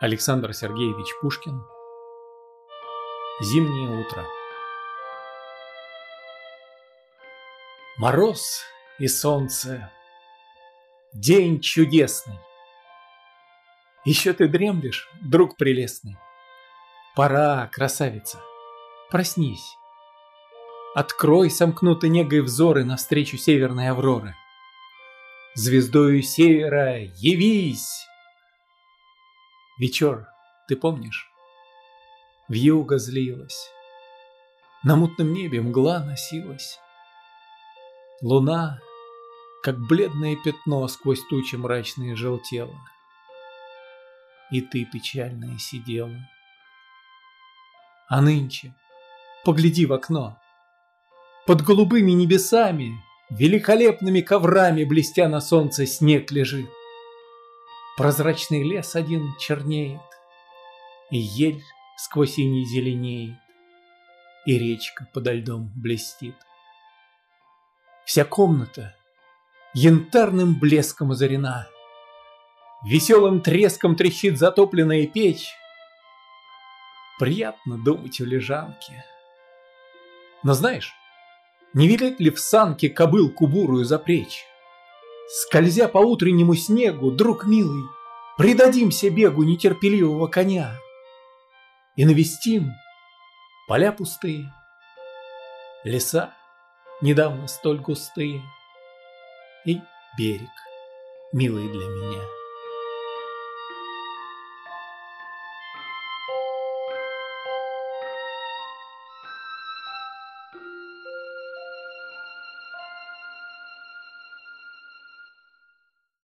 Александр Сергеевич Пушкин. Зимнее утро. Мороз и солнце. День чудесный. Еще ты дремлешь, друг прелестный. Пора, красавица, проснись. Открой сомкнуты негой взоры Навстречу северной авроры. Звездою севера явись Вечер, ты помнишь? Вьюга злилась. На мутном небе мгла носилась. Луна, как бледное пятно, сквозь тучи мрачные желтела. И ты печальная сидела. А нынче, погляди в окно. Под голубыми небесами, великолепными коврами, блестя на солнце, снег лежит. Прозрачный лес один чернеет, И ель сквозь иней зеленеет, И речка подо льдом блестит. Вся комната янтарным блеском озарена, Веселым треском трещит затопленная печь. Приятно думать о лежанке. Но знаешь, не велит ли в санке кобылку бурую запречь? Скользя по утреннему снегу, друг милый, Придадимся бегу нетерпеливого коня И навестим поля пустые, Леса недавно столь густые И берег, милый для меня.